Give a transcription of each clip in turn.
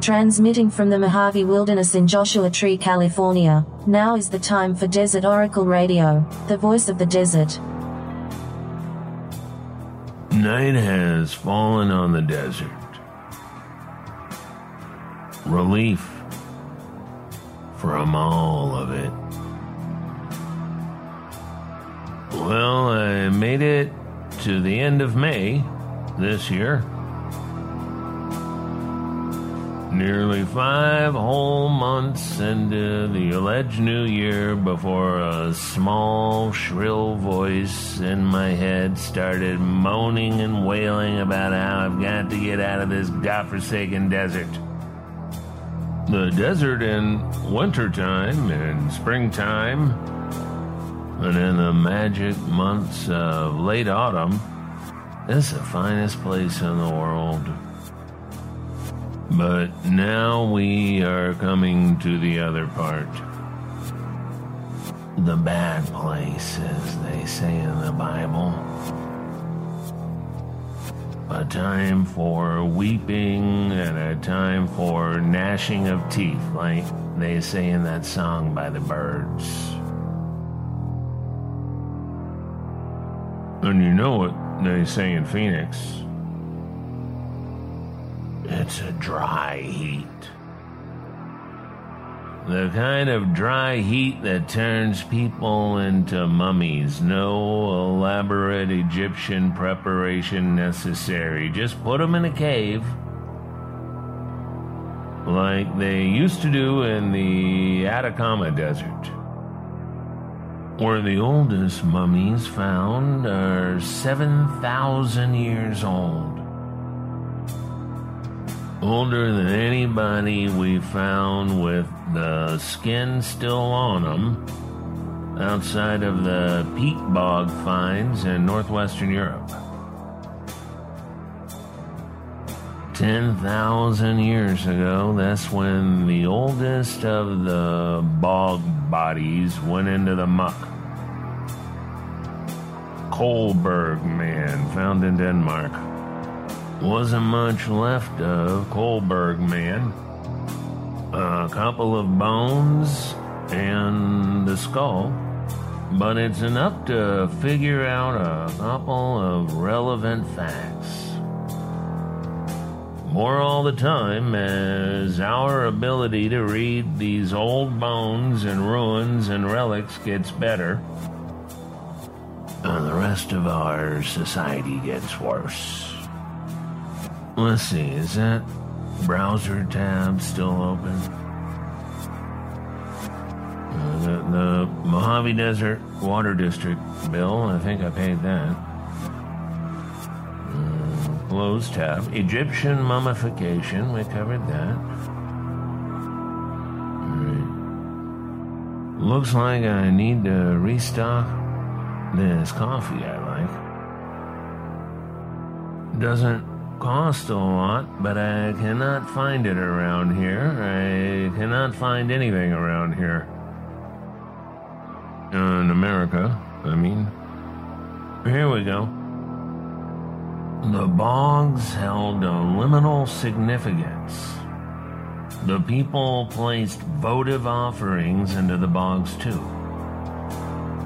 Transmitting from the Mojave Wilderness in Joshua Tree, California, now is the time for Desert Oracle Radio, the voice of the desert. Night has fallen on the desert. Relief from all of it. Well, I made it to the end of May this year. Nearly five whole months into the alleged new year before a small, shrill voice in my head started moaning and wailing about how I've got to get out of this godforsaken desert. The desert in wintertime and springtime, and in the magic months of late autumn, is the finest place in the world. But now we are coming to the other part. The bad place, as they say in the Bible. A time for weeping and a time for gnashing of teeth, like they say in that song by the Byrds. And you know what they say in Phoenix it's a dry heat. The kind of dry heat that turns people into mummies. No elaborate Egyptian preparation necessary. Just put them in a cave. Like they used to do in the Atacama Desert. Where the oldest mummies found are 7,000 years old older than anybody we found with the skin still on them outside of the peat bog finds in northwestern Europe. 10,000 years ago, that's when the oldest of the bog bodies went into the muck. Koelbjerg man, found in Denmark. Wasn't much left of Koelbjerg man. A couple of bones and the skull, but it's enough to figure out a couple of relevant facts. More all the time as our ability to read these old bones and ruins and relics gets better, and the rest of our society gets worse. Let's see, is that browser tab still open? Uh, the, the Mojave Desert Water District bill, I think I paid that. Uh, close tab. Egyptian mummification, we covered that. Looks like I need to restock this coffee I like. Doesn't cost a lot, but I cannot find it around here. I cannot find anything around here. In America, I mean. Here we go. The bogs held a liminal significance. The people placed votive offerings into the bogs too,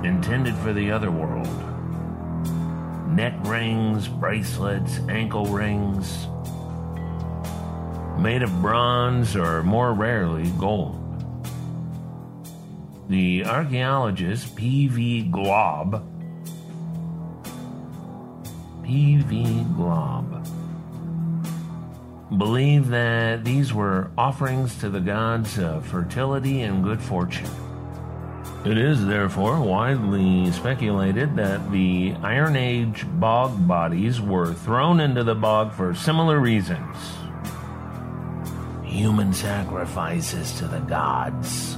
intended for the other world neck rings, bracelets, ankle rings, made of bronze or more rarely gold. The archaeologist P.V. Glob, P.V. Glob, believed that these were offerings to the gods of fertility and good fortune. It is therefore widely speculated that the Iron Age bog bodies were thrown into the bog for similar reasons. Human sacrifices to the gods.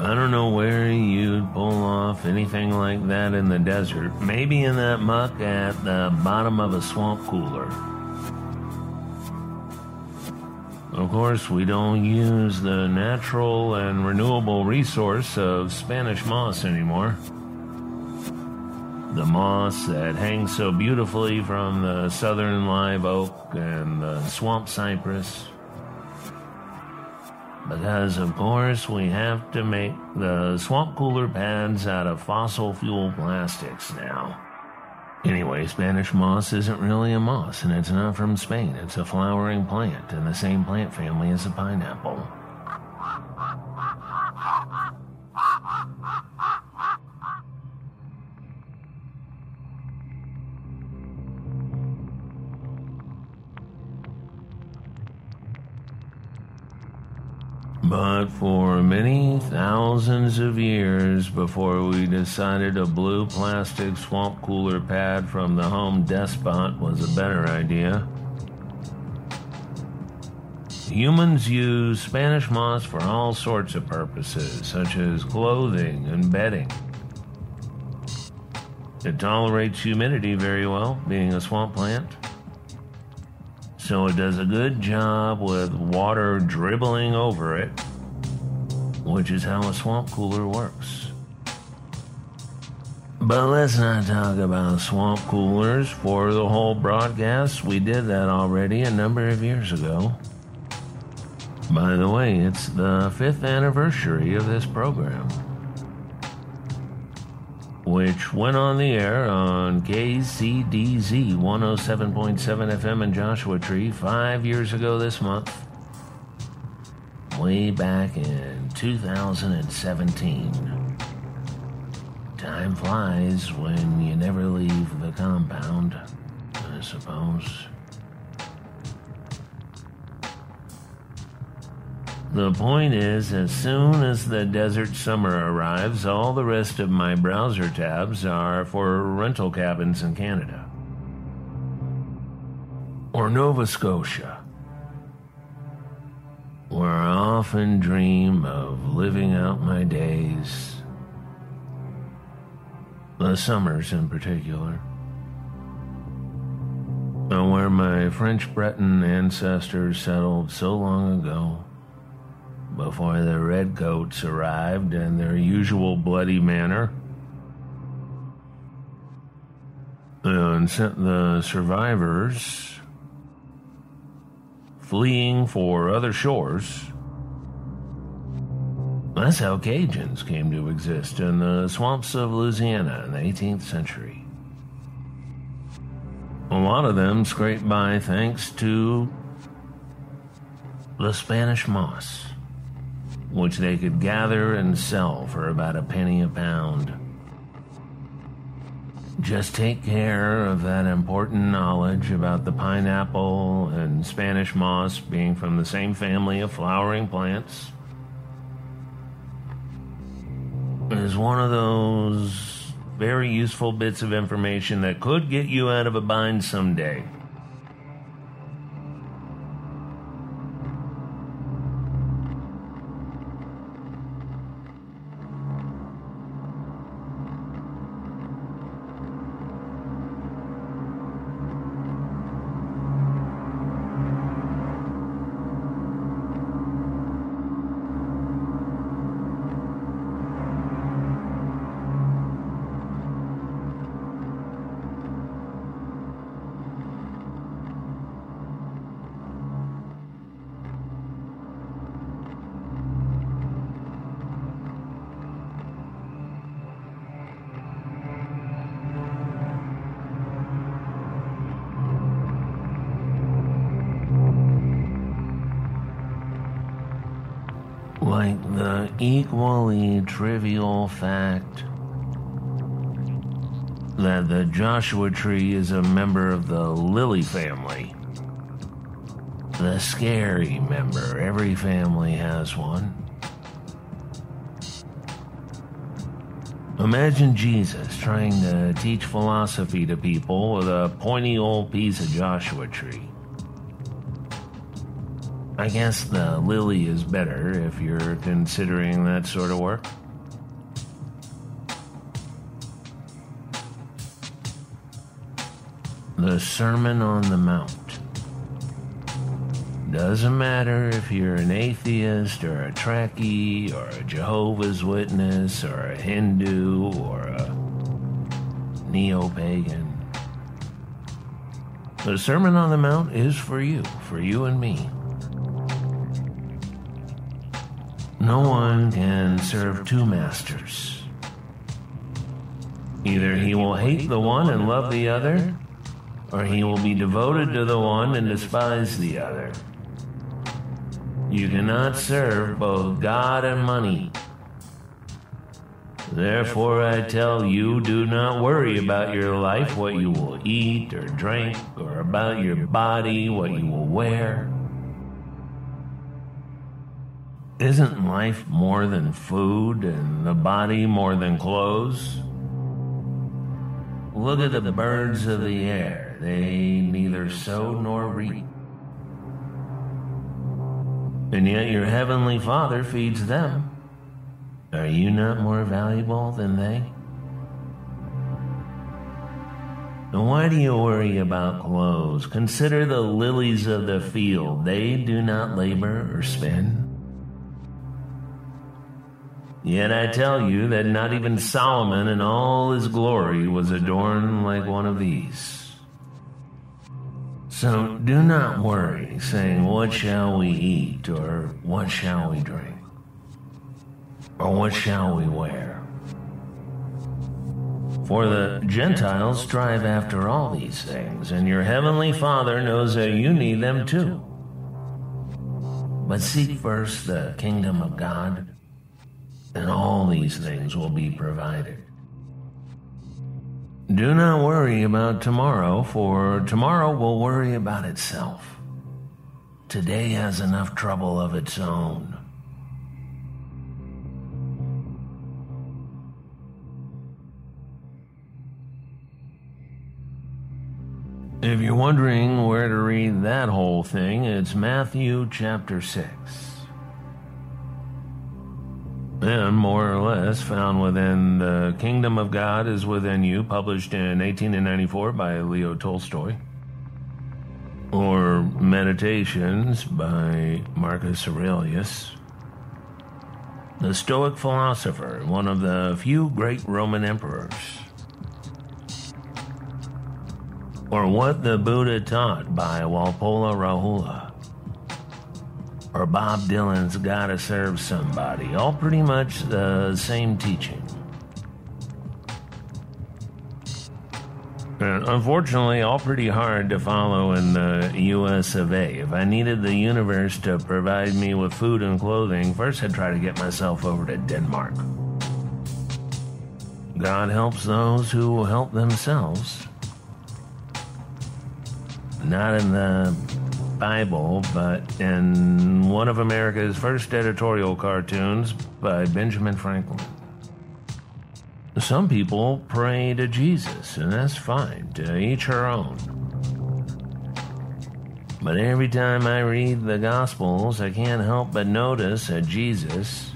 I don't know where you'd pull off anything like that in the desert. Maybe in that muck at the bottom of a swamp cooler. Of course, we don't use the natural and renewable resource of Spanish moss anymore. The moss that hangs so beautifully from the southern live oak and the swamp cypress. Because, of course, we have to make the swamp cooler pads out of fossil fuel plastics now. Anyway, Spanish moss isn't really a moss, and it's not from Spain. It's a flowering plant in the same plant family as a pineapple. For many thousands of years before we decided a blue plastic swamp cooler pad from the Home Despot was a better idea, humans use Spanish moss for all sorts of purposes, such as clothing and bedding. It tolerates humidity very well, being a swamp plant. So it does a good job with water dribbling over it, which is how a swamp cooler works. But let's not talk about swamp coolers for the whole broadcast. We did that already a number of years ago. By the way, it's the fifth anniversary of this program which went on the air on KCDZ 107.7 FM in Joshua Tree five years ago this month, way back in 2017. Time flies when you never leave the compound, I suppose. The point is, as soon as the desert summer arrives, all the rest of my browser tabs are for rental cabins in Canada. Or Nova Scotia, where I often dream of living out my days, the summers in particular, where my French Breton ancestors settled so long ago before the redcoats arrived in their usual bloody manner and sent the survivors fleeing for other shores. That's how Cajuns came to exist in the swamps of Louisiana in the 18th century. A lot of them scraped by thanks to the Spanish moss which they could gather and sell for about a penny a pound. Just take care of that important knowledge about the pineapple and Spanish moss being from the same family of flowering plants. Is one of those very useful bits of information that could get you out of a bind someday. Like the equally trivial fact that the Joshua tree is a member of the lily family. The scary member. Every family has one. Imagine Jesus trying to teach philosophy to people with a pointy old piece of Joshua tree. I guess the lily is better if you're considering that sort of work. The Sermon on the Mount. Doesn't matter if you're an atheist or a Trekkie or a Jehovah's Witness or a Hindu or a neo pagan. The Sermon on the Mount is for you, for you and me. No one can serve two masters. Either he will hate the one and love the other, or he will be devoted to the one and despise the other. You cannot serve both God and money. Therefore, I tell you, do not worry about your life, what you will eat or drink, or about your body, what you will wear. Isn't life more than food and the body more than clothes? Look at the birds of the air. They neither sow nor reap. And yet your heavenly Father feeds them. Are you not more valuable than they? And why do you worry about clothes? Consider the lilies of the field. They do not labor or spin. Yet I tell you that not even Solomon in all his glory was adorned like one of these. So do not worry, saying, What shall we eat? or What shall we drink? Or what shall we wear? For the Gentiles strive after all these things, and your heavenly Father knows that you need them too. But seek first the kingdom of God, and all these things will be provided. Do not worry about tomorrow, for tomorrow will worry about itself. Today has enough trouble of its own. If you're wondering where to read that whole thing, it's Matthew chapter 6. And more or less found within The Kingdom of God is Within You, published in 1894 by Leo Tolstoy. Or Meditations by Marcus Aurelius. The Stoic philosopher, one of the few great Roman emperors. or What the Buddha Taught by Walpola Rahula, or Bob Dylan's Gotta Serve Somebody, all pretty much the same teaching. And unfortunately, all pretty hard to follow in the US of A. If I needed the universe to provide me with food and clothing, first I'd try to get myself over to Denmark. God helps those who help themselves not in the Bible, but in one of America's first editorial cartoons by Benjamin Franklin. Some people pray to Jesus, and that's fine, to each her own. But every time I read the Gospels, I can't help but notice that Jesus,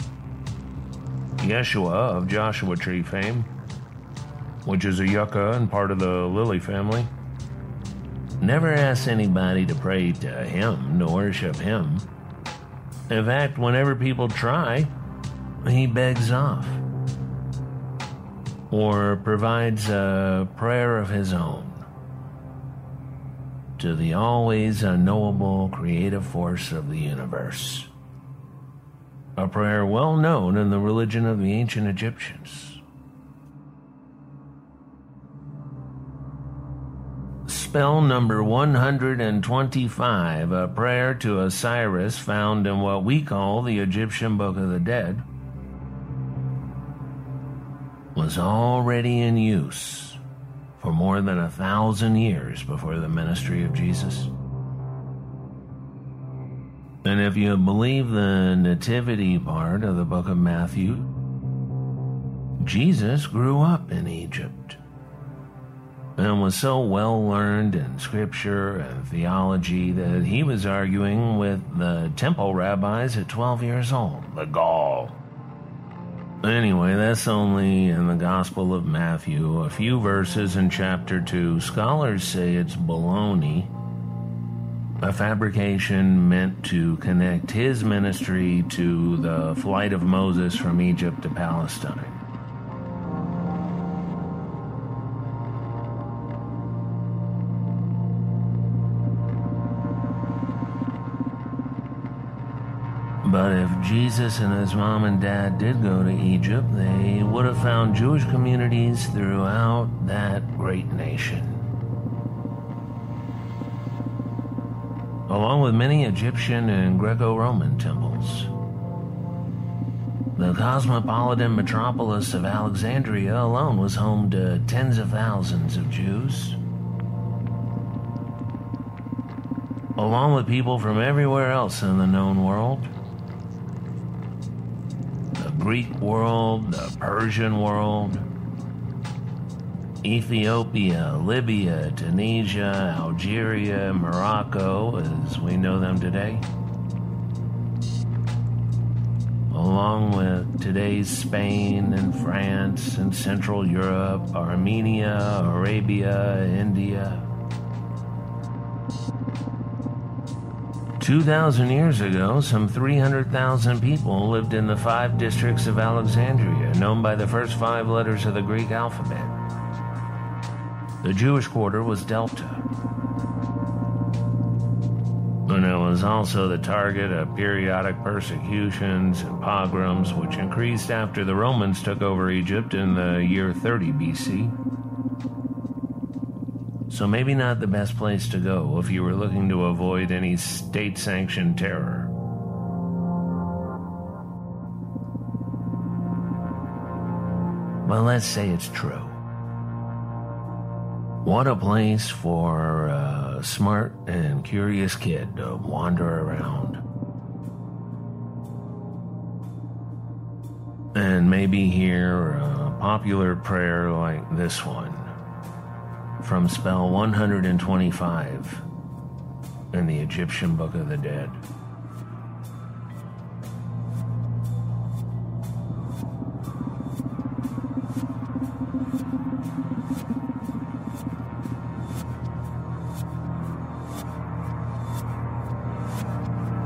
Yeshua of Joshua Tree fame, which is a yucca and part of the lily family, never asks anybody to pray to him, to worship him. In fact, whenever people try, he begs off or provides a prayer of his own to the always unknowable creative force of the universe. A prayer well known in the religion of the ancient Egyptians. Spell number 125, a prayer to Osiris found in what we call the Egyptian Book of the Dead, was already in use for more than a thousand years before the ministry of Jesus. And if you believe the nativity part of the book of Matthew, Jesus grew up in Egypt and was so well learned in scripture and theology that he was arguing with the temple rabbis at 12 years old. The gall. Anyway, that's only in the Gospel of Matthew, a few verses in chapter 2. Scholars say it's baloney, a fabrication meant to connect his ministry to the flight of Moses from Egypt to Palestine. But if Jesus and his mom and dad did go to Egypt, they would have found Jewish communities throughout that great nation. Along with many Egyptian and Greco Roman temples. The cosmopolitan metropolis of Alexandria alone was home to tens of thousands of Jews. Along with people from everywhere else in the known world. Greek world, the Persian world, Ethiopia, Libya, Tunisia, Algeria, Morocco, as we know them today. Along with today's Spain and France and Central Europe, Armenia, Arabia, India. 2,000 years ago, some 300,000 people lived in the five districts of Alexandria, known by the first five letters of the Greek alphabet. The Jewish quarter was Delta. And it was also the target of periodic persecutions and pogroms, which increased after the Romans took over Egypt in the year 30 BC. So maybe not the best place to go if you were looking to avoid any state sanctioned terror. Well, let's say it's true. What a place for a smart and curious kid to wander around. And maybe hear a popular prayer like this one from spell 125 in the Egyptian Book of the Dead.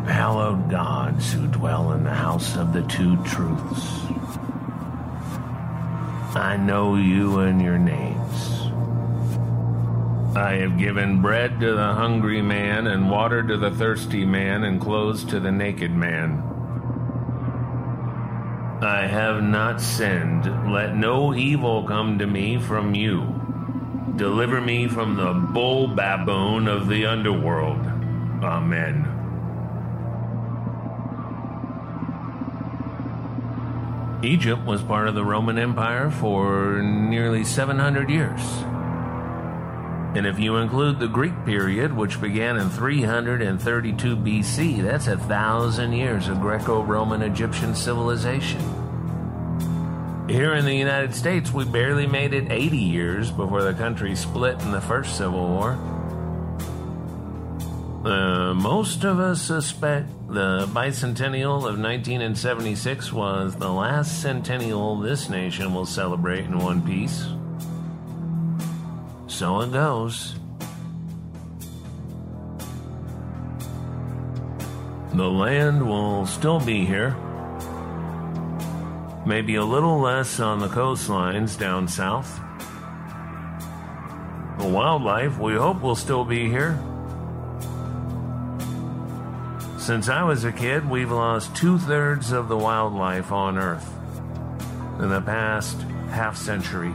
Hallowed gods who dwell in the house of the two truths. I know you and your names. I have given bread to the hungry man, and water to the thirsty man, and clothes to the naked man. I have not sinned. Let no evil come to me from you. Deliver me from the bull baboon of the underworld. Amen. Egypt was part of the Roman Empire for nearly 700 years. And if you include the Greek period, which began in 332 BC, that's a thousand years of Greco Roman Egyptian civilization. Here in the United States, we barely made it 80 years before the country split in the First Civil War. Uh, most of us suspect the bicentennial of 1976 was the last centennial this nation will celebrate in one piece. So it goes. The land will still be here. Maybe a little less on the coastlines down south. The wildlife, we hope, will still be here. Since I was a kid, we've lost two thirds of the wildlife on Earth in the past half century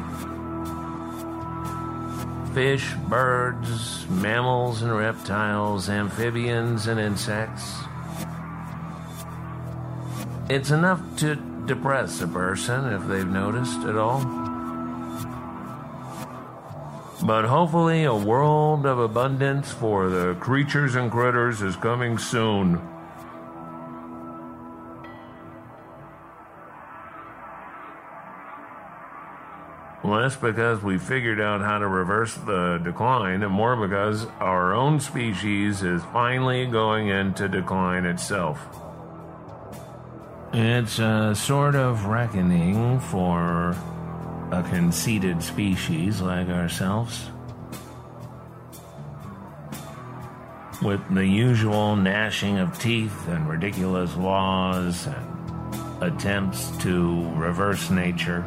fish, birds, mammals and reptiles, amphibians and insects. It's enough to depress a person if they've noticed at all. But hopefully, a world of abundance for the creatures and critters is coming soon. Less because we figured out how to reverse the decline, and more because our own species is finally going into decline itself. It's a sort of reckoning for a conceited species like ourselves. With the usual gnashing of teeth and ridiculous laws and attempts to reverse nature.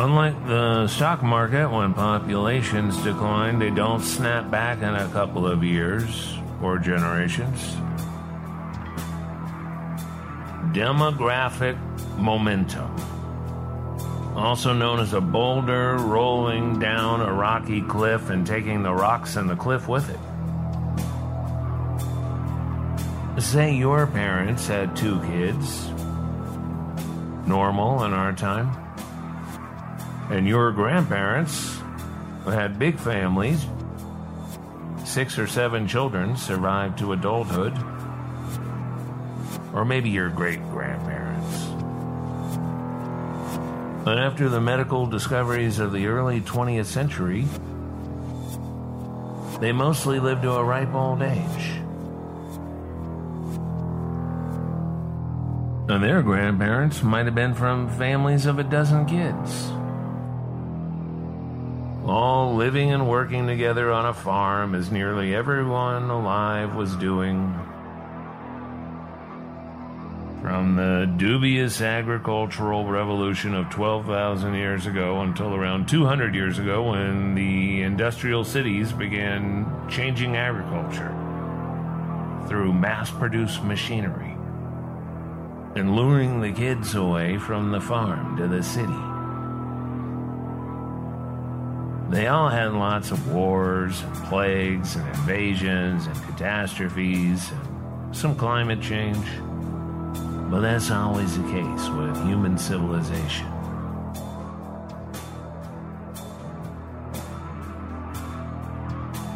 Unlike the stock market, when populations decline, they don't snap back in a couple of years. or generations. Demographic momentum, also known as a boulder rolling down a rocky cliff and taking the rocks and the cliff with it. Say your parents had two kids, normal in our time, and your grandparents had big families, six or seven children survived to adulthood, or maybe your great grandparents. But after the medical discoveries of the early 20th century, they mostly lived to a ripe old age. And their grandparents might have been from families of a dozen kids. All living and working together on a farm as nearly everyone alive was doing. From the dubious agricultural revolution of 12,000 years ago until around 200 years ago when the industrial cities began changing agriculture through mass produced machinery and luring the kids away from the farm to the city. They all had lots of wars and plagues and invasions and catastrophes and some climate change. But that's always the case with human civilization.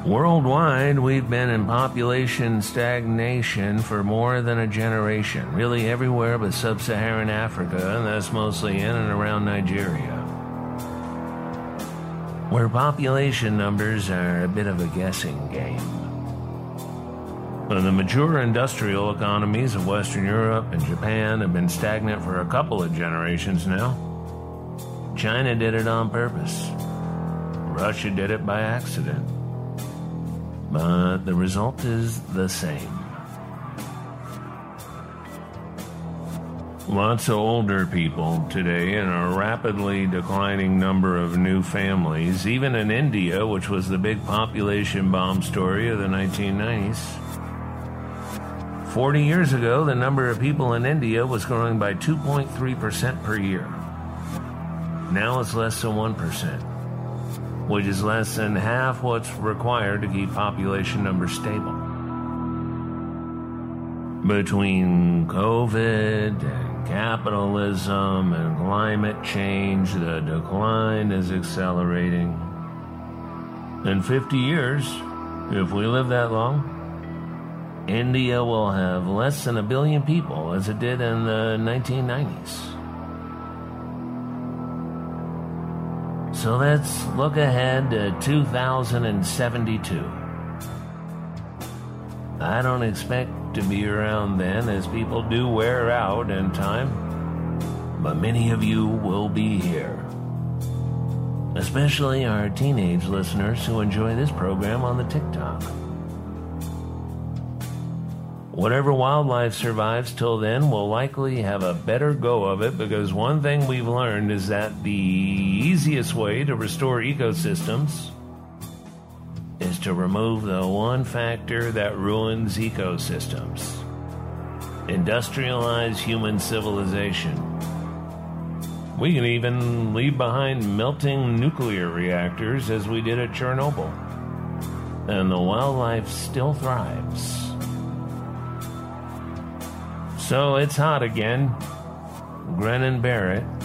Worldwide, we've been in population stagnation for more than a generation, really everywhere but sub Saharan Africa, and that's mostly in and around Nigeria. Where population numbers are a bit of a guessing game. The mature industrial economies of Western Europe and Japan have been stagnant for a couple of generations now. China did it on purpose. Russia did it by accident but the result is the same. Lots of older people today and a rapidly declining number of new families, even in India, which was the big population bomb story of the 1990s. 40 years ago, the number of people in India was growing by 2.3% per year. Now it's less than 1% which is less than half what's required to keep population numbers stable. Between COVID capitalism and climate change, the decline is accelerating. In 50 years, if we live that long, India will have less than a billion people as it did in the 1990s. So let's look ahead to 2072. I don't expect to be around then as people do wear out in time, but many of you will be here. Especially our teenage listeners who enjoy this program on the TikTok. Whatever wildlife survives till then will likely have a better go of it because one thing we've learned is that the easiest way to restore ecosystems to remove the one factor that ruins ecosystems industrialized human civilization. We can even leave behind melting nuclear reactors as we did at Chernobyl. And the wildlife still thrives. So it's hot again. Grin bear it.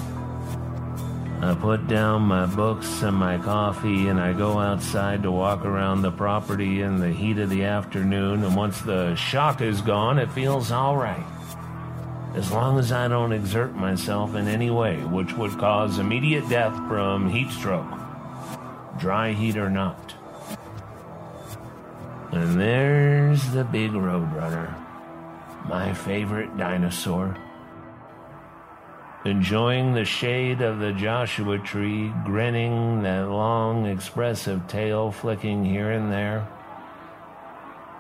I put down my books and my coffee and I go outside to walk around the property in the heat of the afternoon. And once the shock is gone, it feels all right. As long as I don't exert myself in any way which would cause immediate death from heat stroke, dry heat or not. And there's the big roadrunner my favorite dinosaur. Enjoying the shade of the Joshua tree, grinning that long, expressive tail flicking here and there.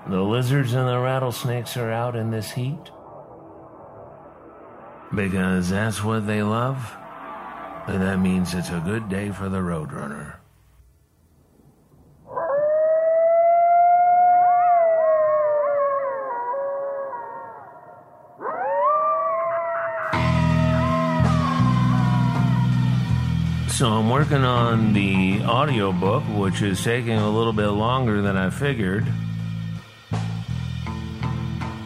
The lizards and the rattlesnakes are out in this heat. Because that's what they love, and that means it's a good day for the Roadrunner. So I'm working on the audiobook, which is taking a little bit longer than I figured.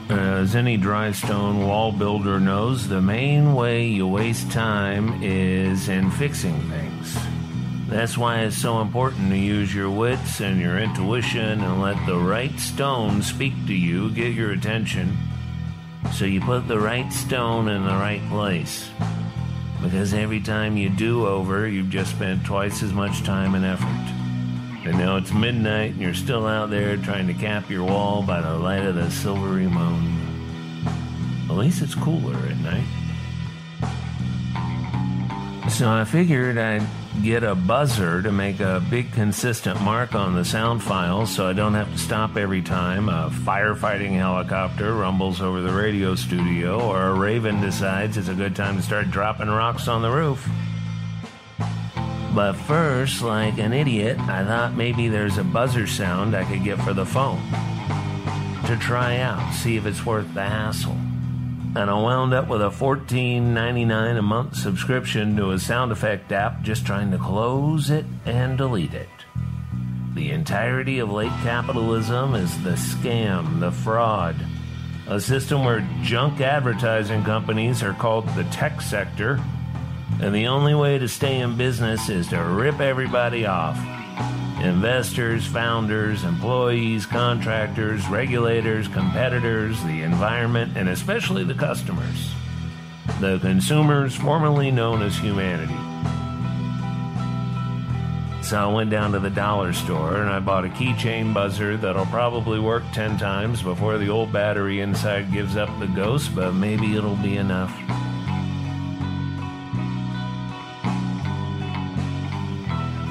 Uh, As any dry stone wall builder knows, the main way you waste time is in fixing things. That's why it's so important to use your wits and your intuition and let the right stone speak to you, get your attention, so you put the right stone in the right place. Because every time you do over, you've just spent twice as much time and effort. And now it's midnight and you're still out there trying to cap your wall by the light of the silvery moon. At least it's cooler at night. So I figured I'd get a buzzer to make a big consistent mark on the sound file so I don't have to stop every time a firefighting helicopter rumbles over the radio studio or a raven decides it's a good time to start dropping rocks on the roof. But first, like an idiot, I thought maybe there's a buzzer sound I could get for the phone to try out, see if it's worth the hassle and I wound up with a $14.99 a month subscription to a sound effect app just trying to close it and delete it. The entirety of late capitalism is the scam, the fraud, a system where junk advertising companies are called the tech sector, and the only way to stay in business is to rip everybody off investors, founders, employees, contractors, regulators, competitors, the environment, and especially the customers. The consumers, formerly known as humanity. So I went down to the dollar store and I bought a keychain buzzer that'll probably work 10 times before the old battery inside gives up the ghost, but maybe it'll be enough.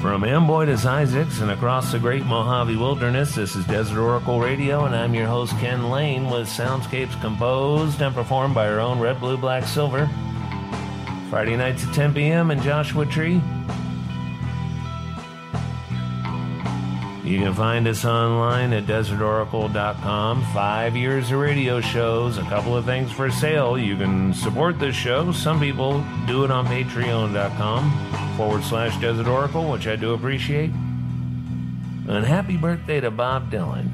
From Amboy to Essex and across the great Mojave Wilderness, this is Desert Oracle Radio, and I'm your host, Ken Layne, with soundscapes composed and performed by our own Red, Blue, Black, Silver. Friday nights at 10 p.m. in Joshua Tree. You can find us online at desertoracle.com. Five years of radio shows, a couple of things for sale. You can support this show. Some people do it on patreon.com forward slash Desert Oracle, which I do appreciate. And happy birthday to Bob Dylan.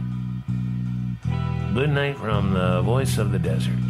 Good night from the voice of the desert.